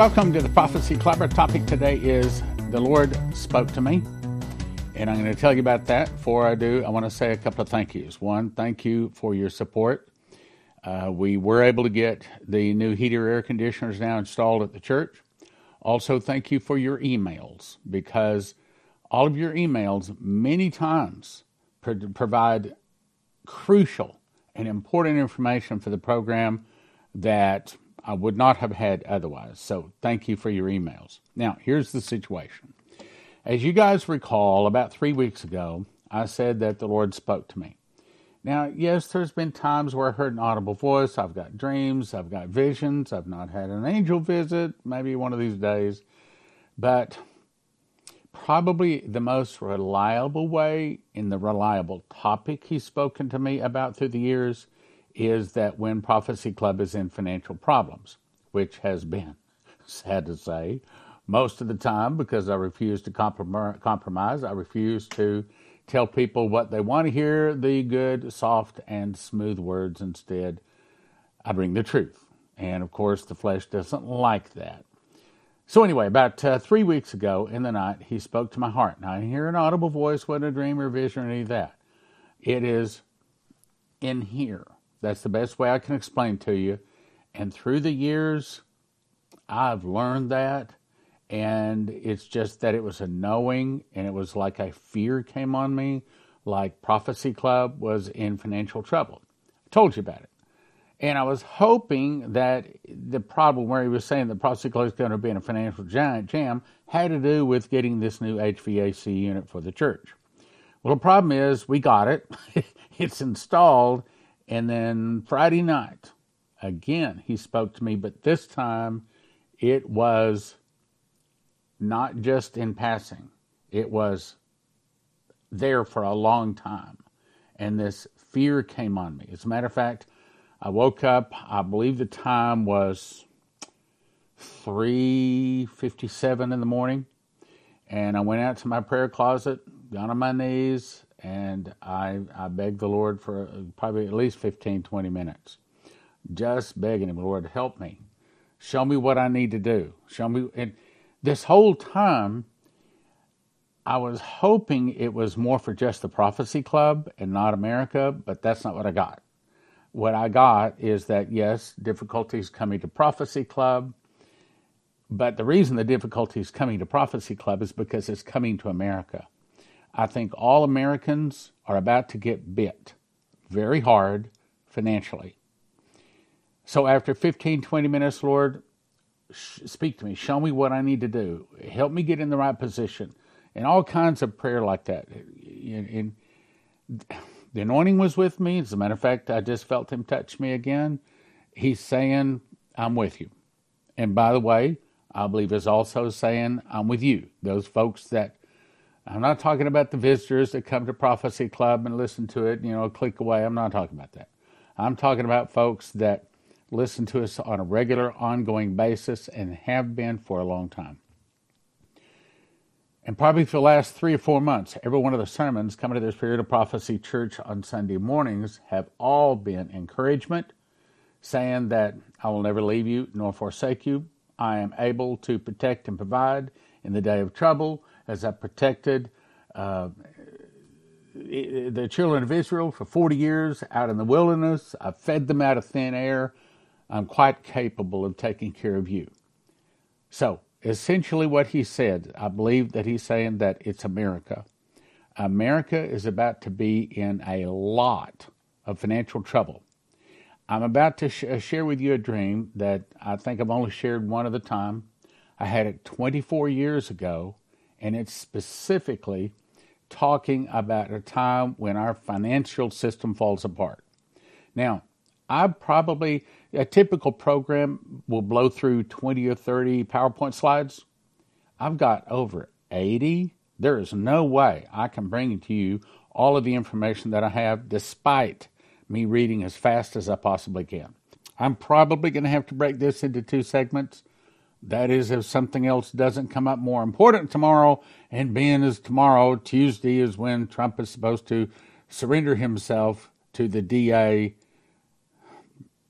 Welcome to the Prophecy Club. Our topic today is The Lord Spoke to Me. And I'm going to tell you about that. Before I do, I want to say a couple of thank yous. One, thank you for your support. Uh, we were able to get the new heater air conditioners now installed at the church. Also, thank you for your emails because all of your emails many times pro- provide crucial and important information for the program that I would not have had otherwise. So thank you for your emails. Now, here's the situation. As you guys recall, about three weeks ago, I said that the Lord spoke to me. Now, yes, there's been times where I heard an audible voice. I've got dreams, I've got visions, I've not had an angel visit, maybe one of these days. But probably the most reliable way in the reliable topic he's spoken to me about through the years is that when Prophecy Club is in financial problems, which has been, sad to say, most of the time because I refuse to compromise. I refuse to tell people what they want to hear, the good, soft, and smooth words. Instead, I bring the truth. And of course, the flesh doesn't like that. So, anyway, about uh, three weeks ago in the night, he spoke to my heart. Now, I hear an audible voice, wasn't a dream or vision or any of that. It is in here. That's the best way I can explain to you. And through the years, I've learned that. And it's just that it was a knowing, and it was like a fear came on me, like Prophecy Club was in financial trouble. I told you about it. And I was hoping that the problem where he was saying that Prophecy Club is going to be in a financial giant jam had to do with getting this new HVAC unit for the church. Well, the problem is we got it, it's installed, and then Friday night, again, he spoke to me, but this time it was not just in passing, it was there for a long time. And this fear came on me. As a matter of fact, I woke up, I believe the time was 3:57 in the morning, and I went out to my prayer closet, got on my knees, and I, I begged the Lord for uh, probably at least 15, 20 minutes, just begging Him, Lord, help me. Show me what I need to do. Show me. And this whole time, I was hoping it was more for just the Prophecy Club and not America, but that's not what I got. What I got is that, yes, difficulties coming to Prophecy Club, but the reason the difficulties coming to Prophecy Club is because it's coming to America. I think all Americans are about to get bit very hard financially. So after 15, 20 minutes, Lord, speak to me. Show me what I need to do. Help me get in the right position. And all kinds of prayer like that. And the anointing was with me. As a matter of fact, I just felt him touch me again. He's saying, I'm with you. And by the way, I believe is also saying, I'm with you. Those folks that I'm not talking about the visitors that come to Prophecy Club and listen to it, you know, click away. I'm not talking about that. I'm talking about folks that listen to us on a regular, ongoing basis and have been for a long time. And probably for the last three or four months, every one of the sermons coming to the Spirit of Prophecy Church on Sunday mornings have all been encouragement, saying that I will never leave you nor forsake you. I am able to protect and provide in the day of trouble as I protected uh, the children of Israel for 40 years out in the wilderness. I fed them out of thin air. I'm quite capable of taking care of you. So, essentially, what he said, I believe that he's saying that it's America. America is about to be in a lot of financial trouble. I'm about to sh- share with you a dream that I think I've only shared one at a time. I had it 24 years ago, and it's specifically talking about a time when our financial system falls apart. Now, I probably, a typical program will blow through 20 or 30 PowerPoint slides. I've got over 80. There is no way I can bring to you all of the information that I have despite me reading as fast as I possibly can. I'm probably going to have to break this into two segments that is, if something else doesn't come up more important tomorrow, and being as tomorrow, Tuesday, is when Trump is supposed to surrender himself to the DA,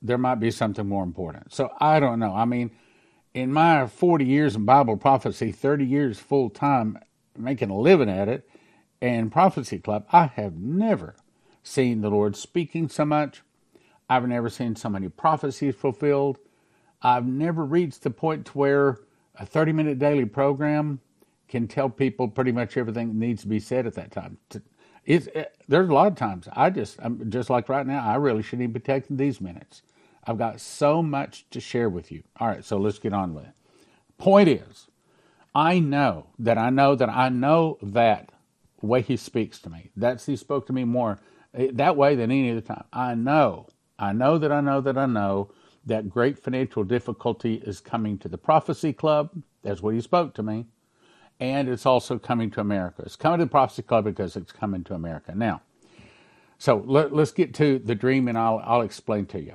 there might be something more important. So I don't know. I mean, in my 40 years in Bible prophecy, 30 years full time making a living at it, and Prophecy Club, I have never seen the Lord speaking so much. I've never seen so many prophecies fulfilled. I've never reached the point to where a 30 minute daily program can tell people pretty much everything that needs to be said at that time. It's, it, eh, there's a lot of times I just, I'm just like right now, I really shouldn't even be taking these minutes. I've got so much to share with you. All right, so let's get on with it. Point is, I know that I know that I know that way he speaks to me. That's he spoke to me more eh, that way than any other time. I know, I know that I know that I know that great financial difficulty is coming to the Prophecy Club. That's what he spoke to me. And it's also coming to America. It's coming to the Prophecy Club because it's coming to America. Now, so let, us get to the dream and I'll, I'll explain to you.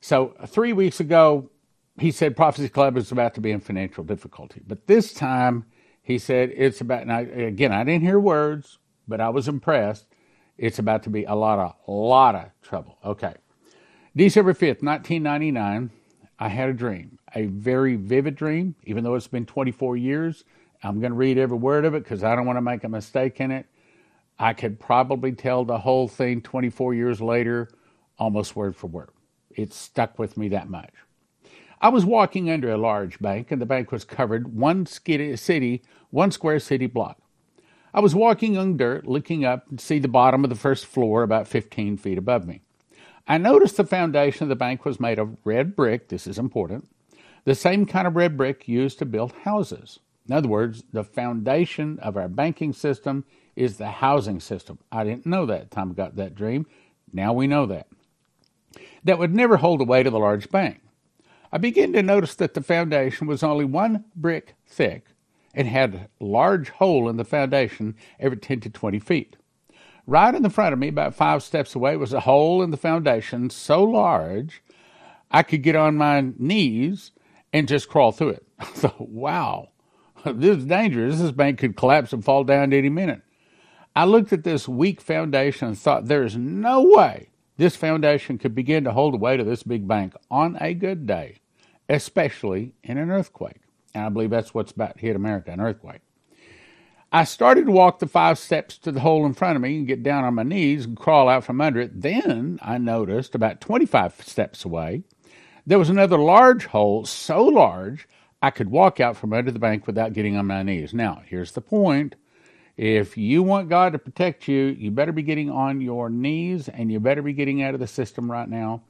So, three weeks ago, he said Prophecy Club is about to be in financial difficulty. But this time, he said it's about, now again, I didn't hear words, but I was impressed. It's about to be a lot of, lot of trouble. Okay. December 5th, 1999, I had a dream, a very vivid dream, even though it's been 24 years. I'm going to read every word of it because I don't want to make a mistake in it. I could probably tell the whole thing 24 years later, almost word for word. It stuck with me that much. I was walking under a large bank, and the bank was covered one city, one square city block. I was walking on dirt, looking up to see the bottom of the first floor about 15 feet above me. I noticed the foundation of the bank was made of red brick. This is important. The same kind of red brick used to build houses. In other words, the foundation of our banking system is the housing system. I didn't know that time I got that dream. Now we know that. That would never hold the weight of a large bank. I began to notice that the foundation was only one brick thick and had a large hole in the foundation every 10 to 20 feet. Right in the front of me, about five steps away, was a hole in the foundation so large I could get on my knees and just crawl through it. I thought, wow, this is dangerous. This bank could collapse and fall down any minute. I looked at this weak foundation and thought, there is no way this foundation could begin to hold the weight of this big bank on a good day, especially in an earthquake. And I believe that's what's about to hit America an earthquake. I started to walk the five steps to the hole in front of me and get down on my knees and crawl out from under it. Then I noticed about 25 steps away, there was another large hole, so large I could walk out from under the bank without getting on my knees. Now, here's the point. If you want God to protect you, you better be getting on your knees and you better be getting out of the system right now.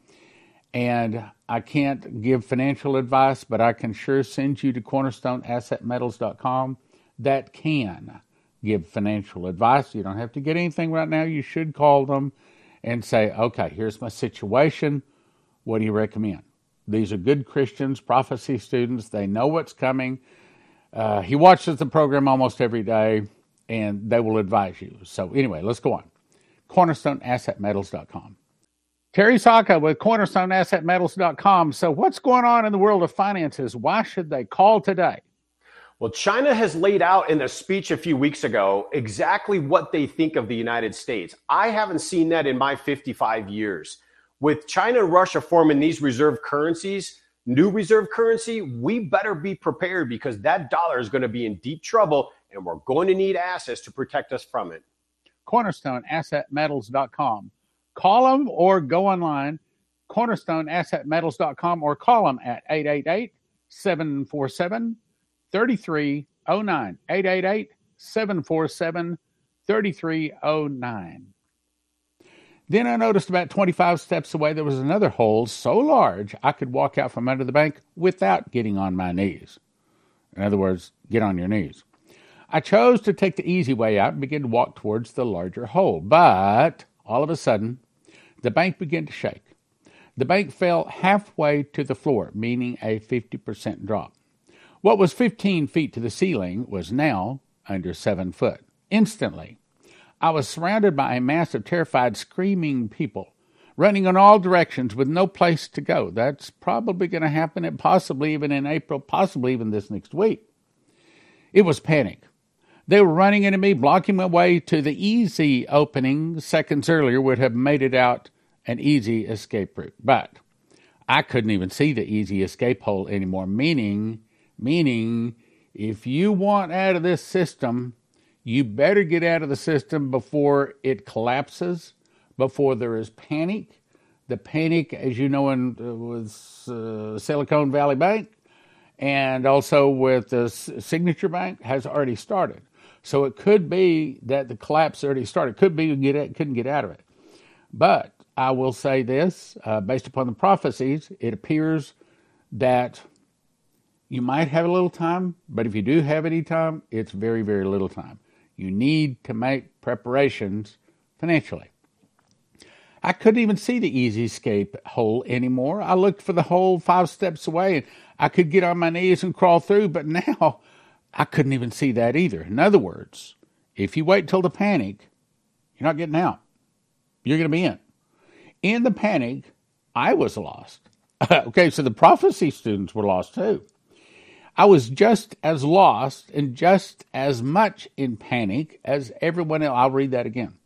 And I can't give financial advice, but I can sure send you to cornerstoneassetmetals.com that can give financial advice. You don't have to get anything right now. You should call them and say, okay, here's my situation. What do you recommend? These are good Christians, prophecy students. They know what's coming. Uh, he watches the program almost every day, and they will advise you. So, anyway, let's go on. CornerstoneAssetMetals.com. Terry Sacka with CornerstoneAssetMetals.com. So, what's going on in the world of finances? Why should they call today? Well, China has laid out in a speech a few weeks ago exactly what they think of the United States. I haven't seen that in my 55 years. With China and Russia forming these reserve currencies, new reserve currency, we better be prepared because that dollar is going to be in deep trouble and we're going to need assets to protect us from it. CornerstoneAssetMetals.com. Call them or go online, CornerstoneAssetMetals.com, or call them at 888 747 3309. 888 747 3309. Then I noticed about 25 steps away there was another hole so large I could walk out from under the bank without getting on my knees. In other words, get on your knees. I chose to take the easy way out and begin to walk towards the larger hole. But all of a sudden, the bank began to shake. The bank fell halfway to the floor, meaning a 50% drop. What was 15 feet to the ceiling was now under seven foot. Instantly, I was surrounded by a mass of terrified, screaming people running in all directions with no place to go. That's probably going to happen, and possibly even in April, possibly even this next week. It was panic. They were running into me, blocking my way to the easy opening seconds earlier would have made it out an easy escape route. But I couldn't even see the easy escape hole anymore. Meaning, meaning, if you want out of this system, you better get out of the system before it collapses, before there is panic. The panic, as you know, in uh, with uh, Silicon Valley Bank and also with the Signature Bank, has already started. So it could be that the collapse already started. Could be you get it, couldn't get out of it. But I will say this, uh, based upon the prophecies, it appears that you might have a little time, but if you do have any time, it's very, very little time. You need to make preparations financially. I couldn't even see the easy escape hole anymore. I looked for the hole five steps away and I could get on my knees and crawl through, but now I couldn't even see that either. In other words, if you wait till the panic, you're not getting out. You're going to be in. In the panic, I was lost. okay, so the prophecy students were lost too. I was just as lost and just as much in panic as everyone else. I'll read that again.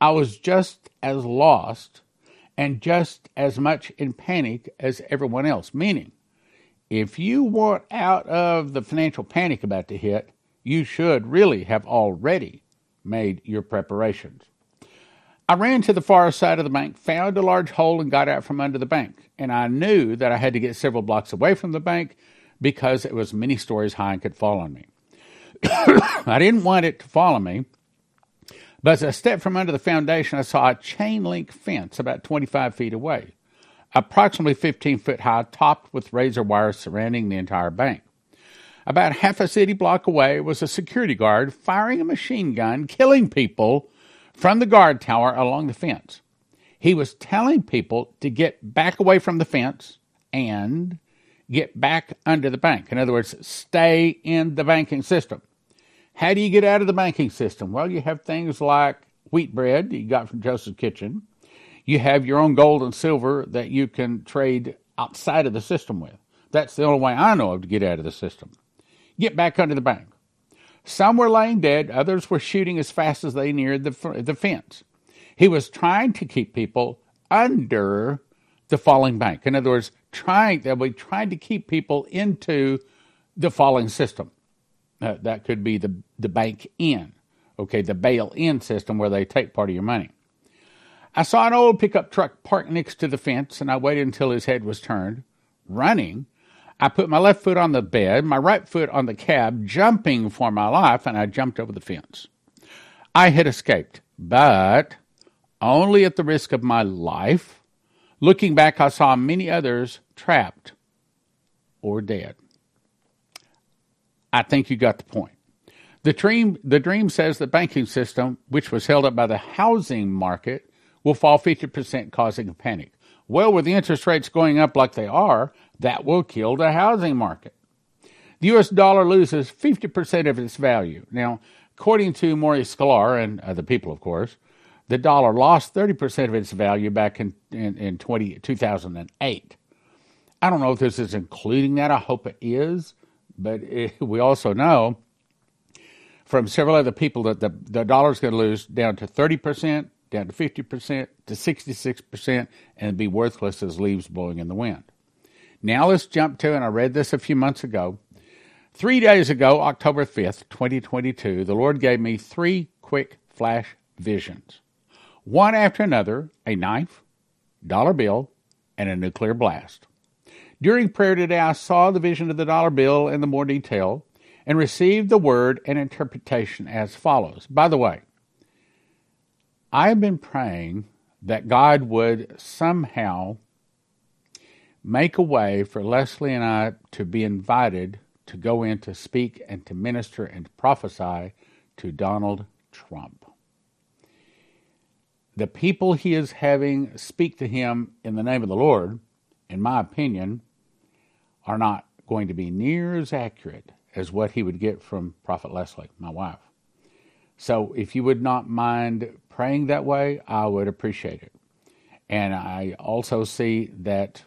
I was just as lost and just as much in panic as everyone else. Meaning, if you want out of the financial panic about to hit, you should really have already made your preparations. I ran to the far side of the bank, found a large hole, and got out from under the bank. And I knew that I had to get several blocks away from the bank because it was many stories high and could fall on me. I didn't want it to fall on me, but as I stepped from under the foundation, I saw a chain link fence about 25 feet away, approximately 15 foot high, topped with razor wire surrounding the entire bank. About half a city block away was a security guard firing a machine gun, killing people from the guard tower along the fence. He was telling people to get back away from the fence and get back under the bank. In other words, stay in the banking system. How do you get out of the banking system? Well, you have things like wheat bread that you got from Joseph's Kitchen. You have your own gold and silver that you can trade outside of the system with. That's the only way I know of to get out of the system. Get back under the bank. Some were laying dead, others were shooting as fast as they neared the, the fence. He was trying to keep people under the falling bank. In other words, trying that we tried to keep people into the falling system. Uh, that could be the, the bank in, okay, the bail in system where they take part of your money. I saw an old pickup truck parked next to the fence, and I waited until his head was turned. Running, I put my left foot on the bed, my right foot on the cab, jumping for my life, and I jumped over the fence. I had escaped, but only at the risk of my life. Looking back, I saw many others trapped or dead. I think you got the point. The dream, the dream says the banking system, which was held up by the housing market, will fall 50%, causing a panic. Well, with the interest rates going up like they are, that will kill the housing market. The U.S. dollar loses 50% of its value. Now, according to Maurice Sklar and other people, of course, the dollar lost 30% of its value back in, in, in 20, 2008. I don't know if this is including that. I hope it is. But it, we also know from several other people that the, the dollar is going to lose down to 30%, down to 50%, to 66%, and be worthless as leaves blowing in the wind. Now let's jump to, and I read this a few months ago. Three days ago, October 5th, 2022, the Lord gave me three quick flash visions. One after another, a knife, dollar bill, and a nuclear blast. During prayer today, I saw the vision of the dollar bill in the more detail and received the word and interpretation as follows. By the way, I have been praying that God would somehow make a way for Leslie and I to be invited to go in to speak and to minister and to prophesy to Donald Trump. The people he is having speak to him in the name of the Lord, in my opinion, are not going to be near as accurate as what he would get from Prophet Leslie, my wife. So if you would not mind praying that way, I would appreciate it. And I also see that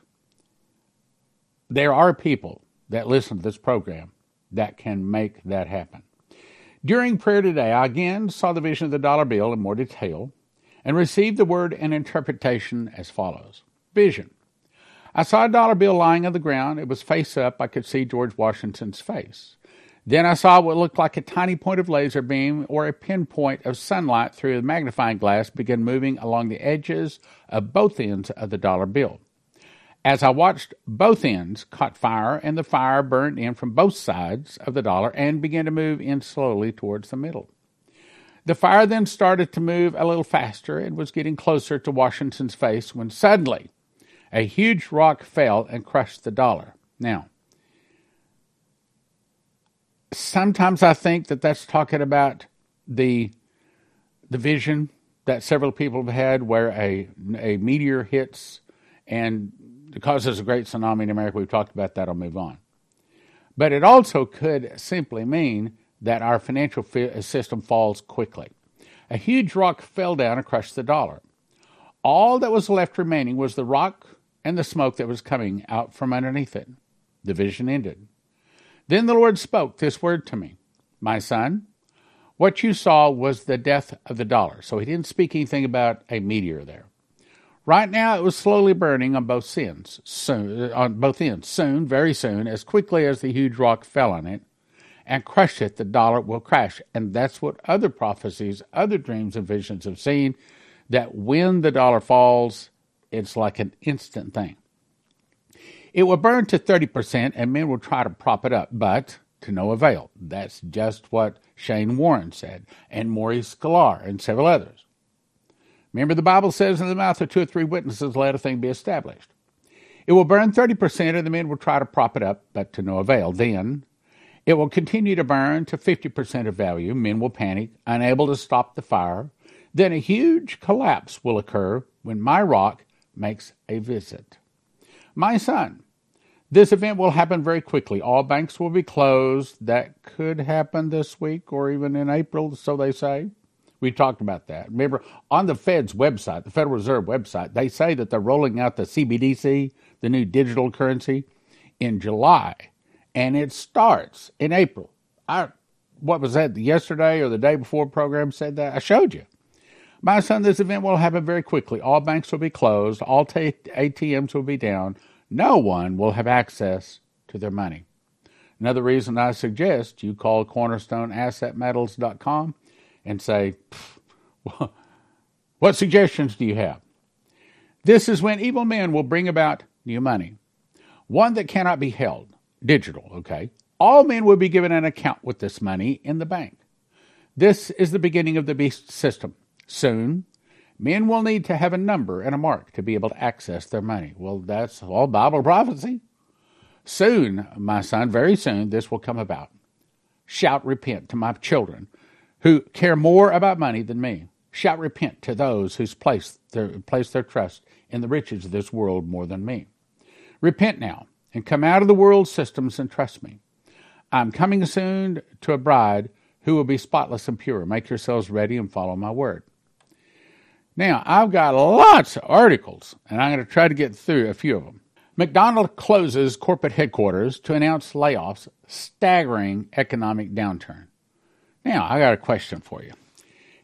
there are people that listen to this program that can make that happen. During prayer today, I again saw the vision of the dollar bill in more detail and received the word and interpretation as follows Vision I saw a dollar bill lying on the ground. It was face up. I could see George Washington's face. Then I saw what looked like a tiny point of laser beam or a pinpoint of sunlight through the magnifying glass begin moving along the edges of both ends of the dollar bill. As I watched, both ends caught fire and the fire burned in from both sides of the dollar and began to move in slowly towards the middle. The fire then started to move a little faster and was getting closer to Washington's face when suddenly a huge rock fell and crushed the dollar. Now, sometimes I think that that's talking about the the vision that several people have had where a a meteor hits and causes a great tsunami in America. We've talked about that. I'll move on. But it also could simply mean that our financial uh, system falls quickly. A huge rock fell down and crushed the dollar. All that was left remaining was the rock and the smoke that was coming out from underneath it. The vision ended. Then the Lord spoke this word to me My son, what you saw was the death of the dollar. So he didn't speak anything about a meteor there. Right now, it was slowly burning on both ends, soon, uh, on both ends. Soon, very soon, as quickly as the huge rock fell on it and crush it, the dollar will crash. And that's what other prophecies, other dreams and visions have seen. That when the dollar falls, it's like an instant thing. It will burn to 30%, and men will try to prop it up, but to no avail. That's just what Shane Warren said, and Maurice Sklar, and several others. Remember, the Bible says, In the mouth of two or three witnesses, let a thing be established. It will burn 30%, and the men will try to prop it up, but to no avail. Then it will continue to burn to 50% of value. Men will panic, unable to stop the fire. Then a huge collapse will occur when my rock makes a visit. My son, this event will happen very quickly. All banks will be closed. That could happen this week or even in April, so they say. We talked about that. Remember, on the Fed's website, the Federal Reserve website, they say that they're rolling out the CBDC, the new digital currency, in July, and it starts in April. I, what was that, yesterday or the day before program said that? I showed you. My son, this event will happen very quickly. All banks will be closed, all t- ATMs will be down. No one will have access to their money. Another reason I suggest you call cornerstoneassetmetals.com and say, What suggestions do you have? This is when evil men will bring about new money, one that cannot be held, digital, okay? All men will be given an account with this money in the bank. This is the beginning of the beast system. Soon, men will need to have a number and a mark to be able to access their money. Well, that's all Bible prophecy. Soon, my son, very soon, this will come about. Shout repent to my children who care more about money than me. Shout repent to those who place their, place their trust in the riches of this world more than me. Repent now and come out of the world systems and trust me. I'm coming soon to a bride who will be spotless and pure. Make yourselves ready and follow my word. Now, I've got lots of articles, and I'm going to try to get through a few of them. McDonald closes corporate headquarters to announce layoffs, staggering economic downturn. Now, I got a question for you.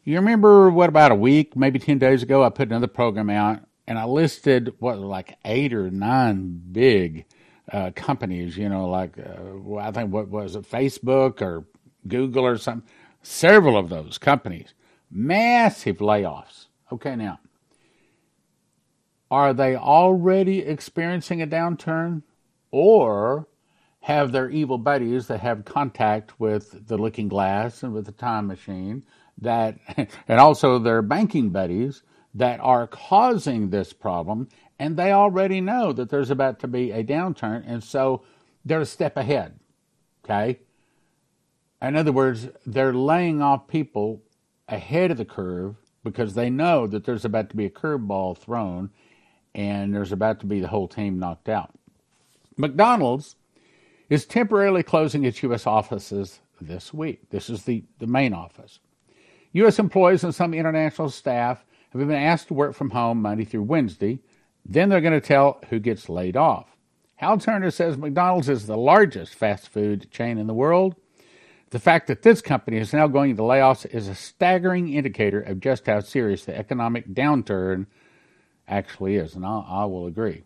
You remember what about a week, maybe 10 days ago, I put another program out and I listed what, like eight or nine big uh, companies, you know, like uh, I think what was it, Facebook or Google or something? Several of those companies, massive layoffs. Okay, now, are they already experiencing a downturn or have their evil buddies that have contact with the looking glass and with the time machine that and also their banking buddies that are causing this problem and they already know that there's about to be a downturn and so they're a step ahead okay in other words they're laying off people ahead of the curve because they know that there's about to be a curveball thrown and there's about to be the whole team knocked out. McDonald's is temporarily closing its U.S. offices this week. This is the, the main office. U.S. employees and some international staff have been asked to work from home Monday through Wednesday. Then they're going to tell who gets laid off. Hal Turner says McDonald's is the largest fast food chain in the world the fact that this company is now going into layoffs is a staggering indicator of just how serious the economic downturn actually is, and I, I will agree.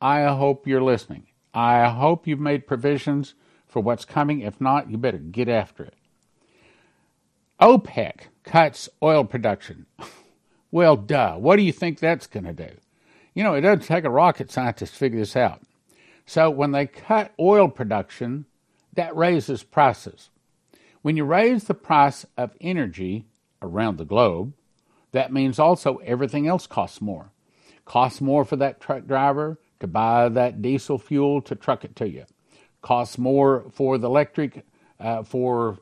I hope you're listening. I hope you've made provisions for what's coming. If not, you better get after it. OPEC cuts oil production. well, duh. What do you think that's going to do? You know, it doesn't take a rocket scientist to figure this out. So when they cut oil production, that raises prices. When you raise the price of energy around the globe, that means also everything else costs more. Costs more for that truck driver to buy that diesel fuel to truck it to you. Costs more for the electric, uh, for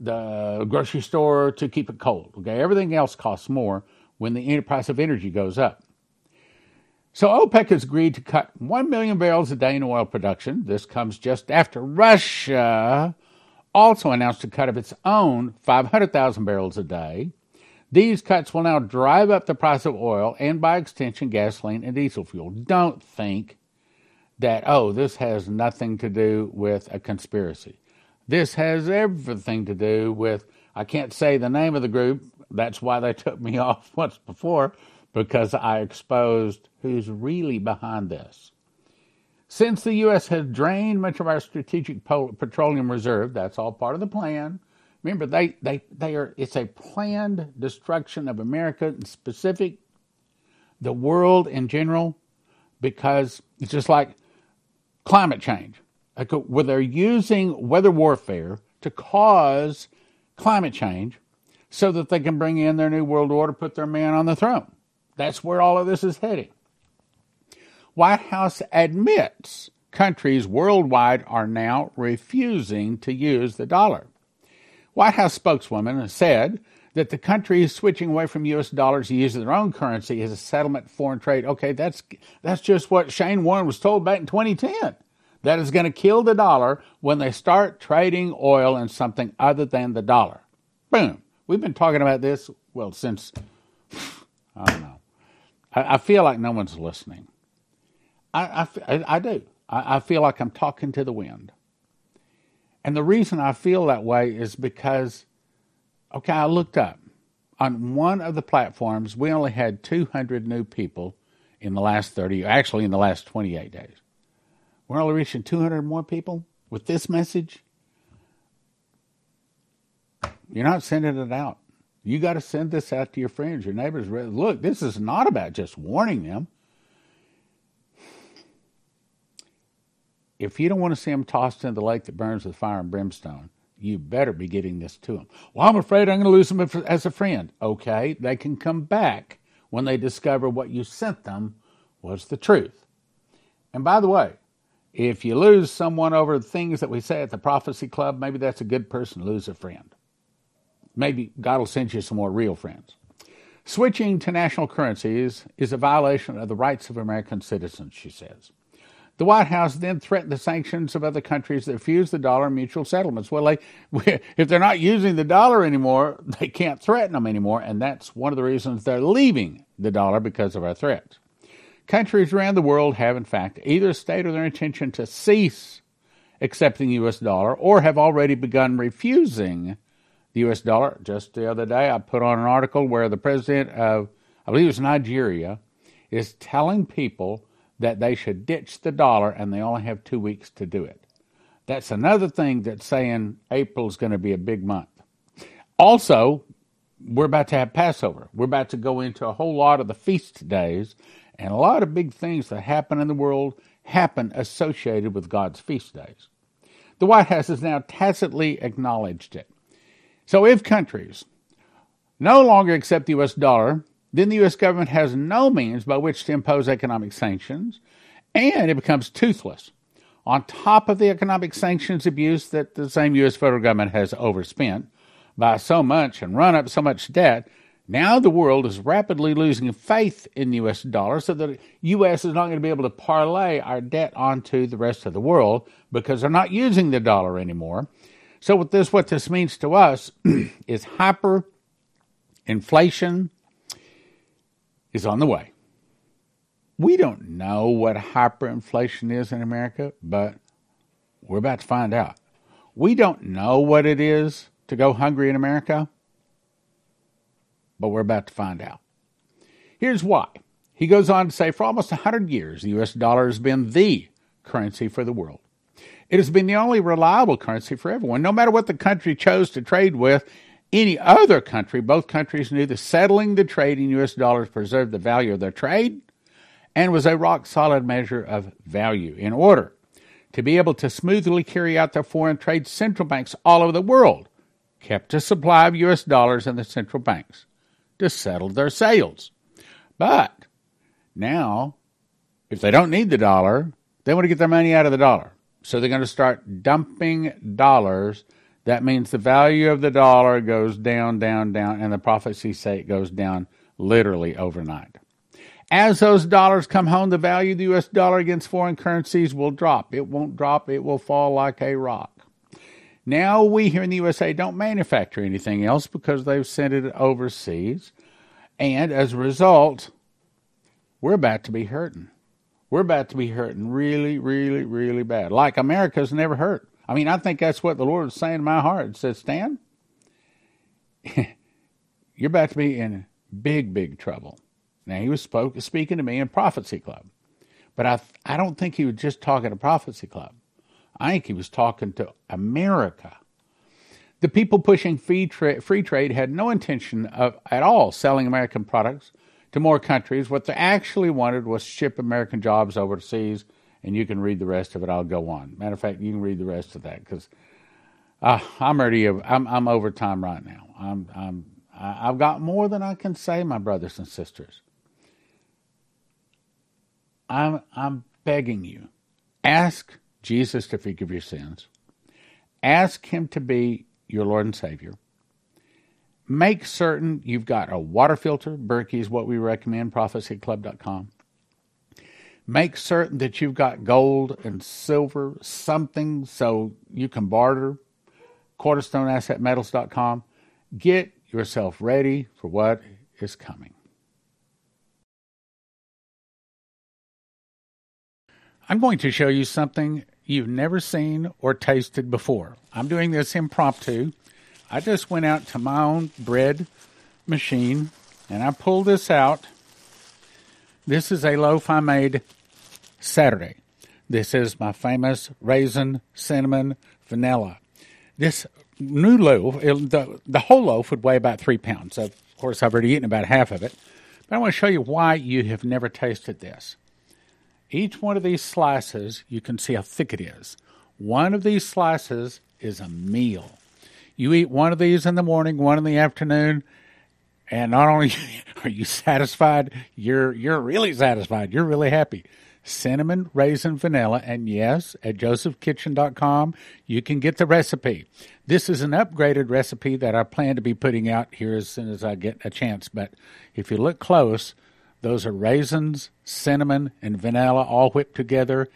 the grocery store to keep it cold. Okay, everything else costs more when the price of energy goes up. So OPEC has agreed to cut 1 million barrels a day in oil production. This comes just after Russia also announced a cut of its own 500,000 barrels a day. These cuts will now drive up the price of oil and, by extension, gasoline and diesel fuel. Don't think that, oh, this has nothing to do with a conspiracy. This has everything to do with, I can't say the name of the group. That's why they took me off once before, because I exposed who's really behind this. Since the U.S. has drained much of our strategic petroleum reserve, that's all part of the plan. Remember, they, they, they are, it's a planned destruction of America in specific, the world in general, because it's just like climate change. Like where they're using weather warfare to cause climate change so that they can bring in their new world order, put their man on the throne. That's where all of this is heading. White House admits countries worldwide are now refusing to use the dollar. White House spokeswoman said that the country is switching away from U.S. dollars to use their own currency as a settlement foreign trade. Okay, that's that's just what Shane Warren was told back in 2010. That is going to kill the dollar when they start trading oil in something other than the dollar. Boom. We've been talking about this well since I don't know. I, I feel like no one's listening. I I, I do. I, I feel like I'm talking to the wind. And the reason I feel that way is because, okay, I looked up. On one of the platforms, we only had 200 new people in the last 30, actually in the last 28 days. We're only reaching 200 more people with this message. You're not sending it out. You got to send this out to your friends, your neighbors. Look, this is not about just warning them. if you don't want to see them tossed into the lake that burns with fire and brimstone, you better be getting this to them. Well, I'm afraid I'm going to lose them as a friend. Okay, they can come back when they discover what you sent them was the truth. And by the way, if you lose someone over the things that we say at the Prophecy Club, maybe that's a good person to lose a friend. Maybe God will send you some more real friends. Switching to national currencies is a violation of the rights of American citizens, she says. The White House then threatened the sanctions of other countries that refuse the dollar mutual settlements. Well, they, if they're not using the dollar anymore, they can't threaten them anymore, and that's one of the reasons they're leaving the dollar because of our threats. Countries around the world have, in fact, either stated their intention to cease accepting U.S. dollar or have already begun refusing the U.S. dollar. Just the other day, I put on an article where the president of, I believe it was Nigeria, is telling people that they should ditch the dollar and they only have two weeks to do it. That's another thing that's saying April is going to be a big month. Also, we're about to have Passover. We're about to go into a whole lot of the feast days, and a lot of big things that happen in the world happen associated with God's feast days. The White House has now tacitly acknowledged it. So if countries no longer accept the U.S. dollar, then the U.S. government has no means by which to impose economic sanctions, and it becomes toothless. On top of the economic sanctions abuse that the same U.S. federal government has overspent by so much and run up so much debt, now the world is rapidly losing faith in the U.S. dollar, so the U.S. is not going to be able to parlay our debt onto the rest of the world because they're not using the dollar anymore. So, with this, what this means to us is hyperinflation is on the way. We don't know what hyperinflation is in America, but we're about to find out. We don't know what it is to go hungry in America, but we're about to find out. Here's why He goes on to say for almost 100 years, the U.S. dollar has been the currency for the world. It has been the only reliable currency for everyone. No matter what the country chose to trade with any other country, both countries knew that settling the trade in U.S. dollars preserved the value of their trade and was a rock solid measure of value. In order to be able to smoothly carry out their foreign trade, central banks all over the world kept a supply of U.S. dollars in the central banks to settle their sales. But now, if they don't need the dollar, they want to get their money out of the dollar. So they're going to start dumping dollars. That means the value of the dollar goes down, down, down, and the prophecies say it goes down literally overnight. As those dollars come home, the value of the US dollar against foreign currencies will drop. It won't drop, it will fall like a rock. Now, we here in the USA don't manufacture anything else because they've sent it overseas. And as a result, we're about to be hurting. We're about to be hurting really, really, really bad. Like America's never hurt. I mean, I think that's what the Lord is saying in my heart. It says, Stan, you're about to be in big, big trouble. Now, he was spoke, speaking to me in Prophecy Club, but I, I don't think he was just talking to Prophecy Club. I think he was talking to America. The people pushing free, tra- free trade had no intention of at all selling American products to more countries. What they actually wanted was ship American jobs overseas, and you can read the rest of it. I'll go on. Matter of fact, you can read the rest of that because uh, I'm already I'm I'm over time right now. I'm I'm I've got more than I can say, my brothers and sisters. I'm I'm begging you, ask Jesus to forgive your sins. Ask Him to be your Lord and Savior. Make certain you've got a water filter. Berkey is what we recommend, prophecyclub.com. Make certain that you've got gold and silver, something so you can barter. Cornerstoneassetmetals.com. Get yourself ready for what is coming. I'm going to show you something you've never seen or tasted before. I'm doing this impromptu. I just went out to my own bread machine and I pulled this out. This is a loaf I made Saturday. This is my famous raisin, cinnamon, vanilla. This new loaf, it, the, the whole loaf would weigh about three pounds. Of course, I've already eaten about half of it. But I want to show you why you have never tasted this. Each one of these slices, you can see how thick it is. One of these slices is a meal. You eat one of these in the morning, one in the afternoon, and not only are you satisfied, you're you're really satisfied. You're really happy. Cinnamon, raisin, vanilla, and yes, at josephkitchen.com, you can get the recipe. This is an upgraded recipe that I plan to be putting out here as soon as I get a chance. But if you look close, those are raisins, cinnamon, and vanilla all whipped together.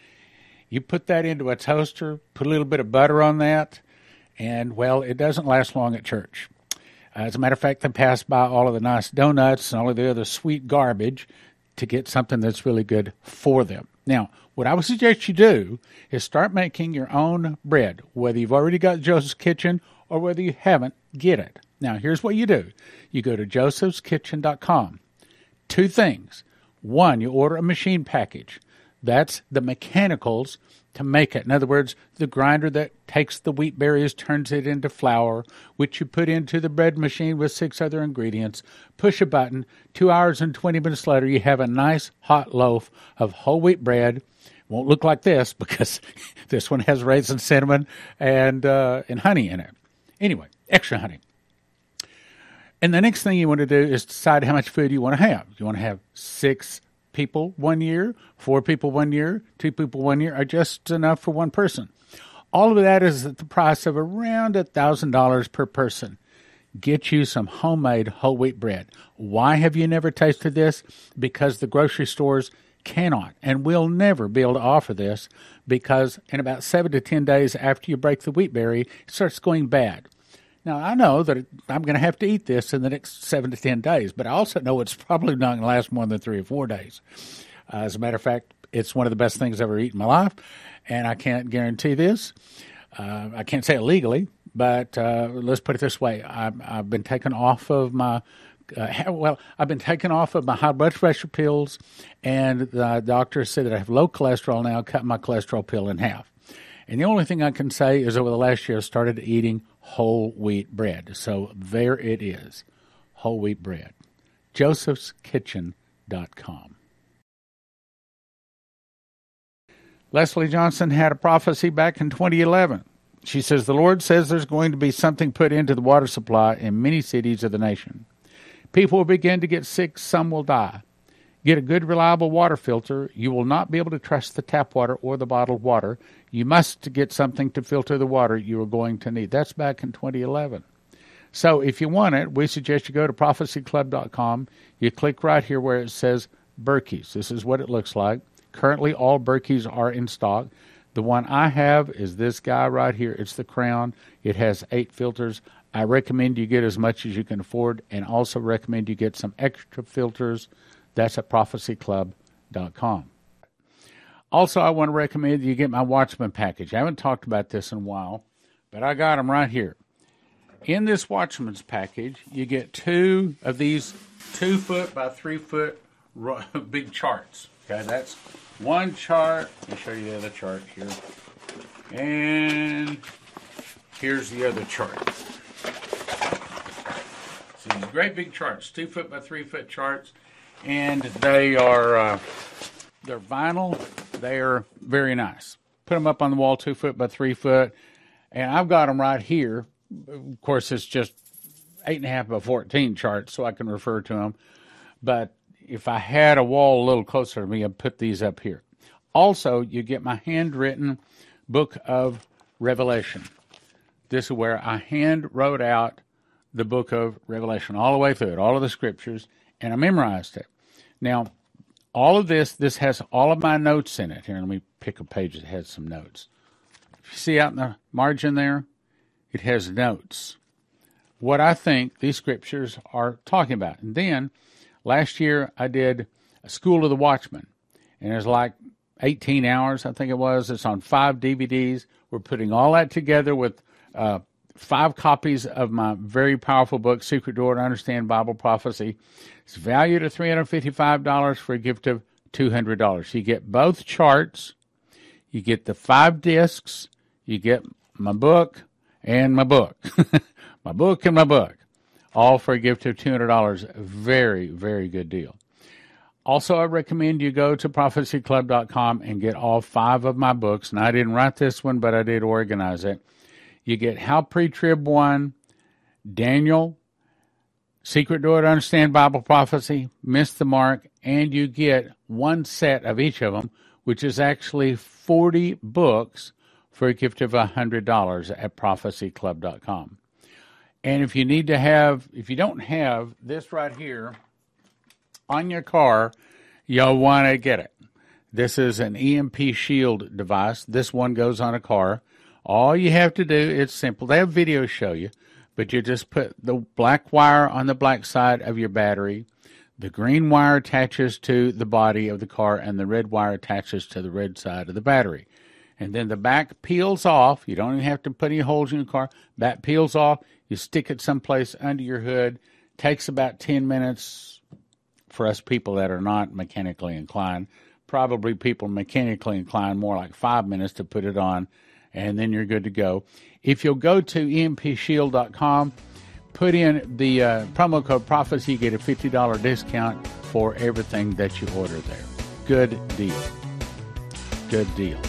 You put that into a toaster, put a little bit of butter on that, and well, it doesn't last long at church. Uh, as a matter of fact, they pass by all of the nice donuts and all of the other sweet garbage to get something that's really good for them. Now, what I would suggest you do is start making your own bread, whether you've already got Joseph's Kitchen or whether you haven't, get it. Now, here's what you do you go to josephskitchen.com two things. One, you order a machine package. That's the mechanicals to make it. In other words, the grinder that takes the wheat berries, turns it into flour, which you put into the bread machine with six other ingredients. Push a button. Two hours and 20 minutes later, you have a nice hot loaf of whole wheat bread. Won't look like this because this one has raisin, cinnamon, and uh, and honey in it. Anyway, extra honey. And the next thing you want to do is decide how much food you want to have. You want to have six people one year, four people one year, two people one year, are just enough for one person. All of that is at the price of around a thousand dollars per person. Get you some homemade whole wheat bread. Why have you never tasted this? Because the grocery stores cannot and will never be able to offer this because in about seven to ten days after you break the wheat berry, it starts going bad. Now, I know that I'm going to have to eat this in the next seven to 10 days, but I also know it's probably not going to last more than three or four days. Uh, as a matter of fact, it's one of the best things I've ever eaten in my life, and I can't guarantee this. Uh, I can't say it legally, but uh, let's put it this way I've, I've been taken off of my uh, well, I've been taken off of my high blood pressure pills, and the doctor said that I have low cholesterol now. Cut my cholesterol pill in half. And the only thing I can say is over the last year, I started eating whole wheat bread. So there it is, whole wheat bread. Joseph'sKitchen.com. Leslie Johnson had a prophecy back in 2011. She says, The Lord says there's going to be something put into the water supply in many cities of the nation. People will begin to get sick, some will die. Get a good, reliable water filter. You will not be able to trust the tap water or the bottled water. You must get something to filter the water you are going to need. That's back in 2011. So if you want it, we suggest you go to prophecyclub.com. You click right here where it says Berkey's. This is what it looks like. Currently, all Berkeys are in stock. The one I have is this guy right here. It's the Crown. It has eight filters. I recommend you get as much as you can afford and also recommend you get some extra filters. That's at prophecyclub.com. Also, I want to recommend you get my Watchman package. I haven't talked about this in a while, but I got them right here. In this Watchman's package, you get two of these two foot by three foot big charts. Okay, that's one chart. Let me show you the other chart here. And here's the other chart. So these great big charts, two foot by three foot charts, and they are uh, they're vinyl. They are very nice. Put them up on the wall, two foot by three foot, and I've got them right here. Of course, it's just eight and a half by fourteen charts, so I can refer to them. But if I had a wall a little closer to me, I'd put these up here. Also, you get my handwritten book of Revelation. This is where I hand wrote out the book of Revelation all the way through it, all of the scriptures, and I memorized it. Now, all of this, this has all of my notes in it. Here, let me pick a page that has some notes. See out in the margin there, it has notes. What I think these scriptures are talking about. And then Last year I did a School of the Watchman, and it's like 18 hours, I think it was. It's on five DVDs. We're putting all that together with uh, five copies of my very powerful book, Secret Door to Understand Bible Prophecy. It's valued at $355 for a gift of $200. You get both charts, you get the five discs, you get my book and my book. my book and my book all for a gift of $200. Very, very good deal. Also, I recommend you go to prophecyclub.com and get all five of my books. And I didn't write this one, but I did organize it. You get How Pre Trib 1, Daniel, Secret Door to Understand Bible Prophecy, Miss the Mark, and you get one set of each of them, which is actually 40 books for a gift of $100 at prophecyclub.com. And if you need to have, if you don't have this right here on your car, you'll want to get it. This is an EMP shield device. This one goes on a car. All you have to do, it's simple. They have videos show you, but you just put the black wire on the black side of your battery. The green wire attaches to the body of the car, and the red wire attaches to the red side of the battery. And then the back peels off. You don't even have to put any holes in your car. That peels off. You stick it someplace under your hood. Takes about 10 minutes for us people that are not mechanically inclined. Probably people mechanically inclined more like five minutes to put it on, and then you're good to go. If you'll go to empshield.com, put in the uh, promo code prophecy, you get a $50 discount for everything that you order there. Good deal. Good deal.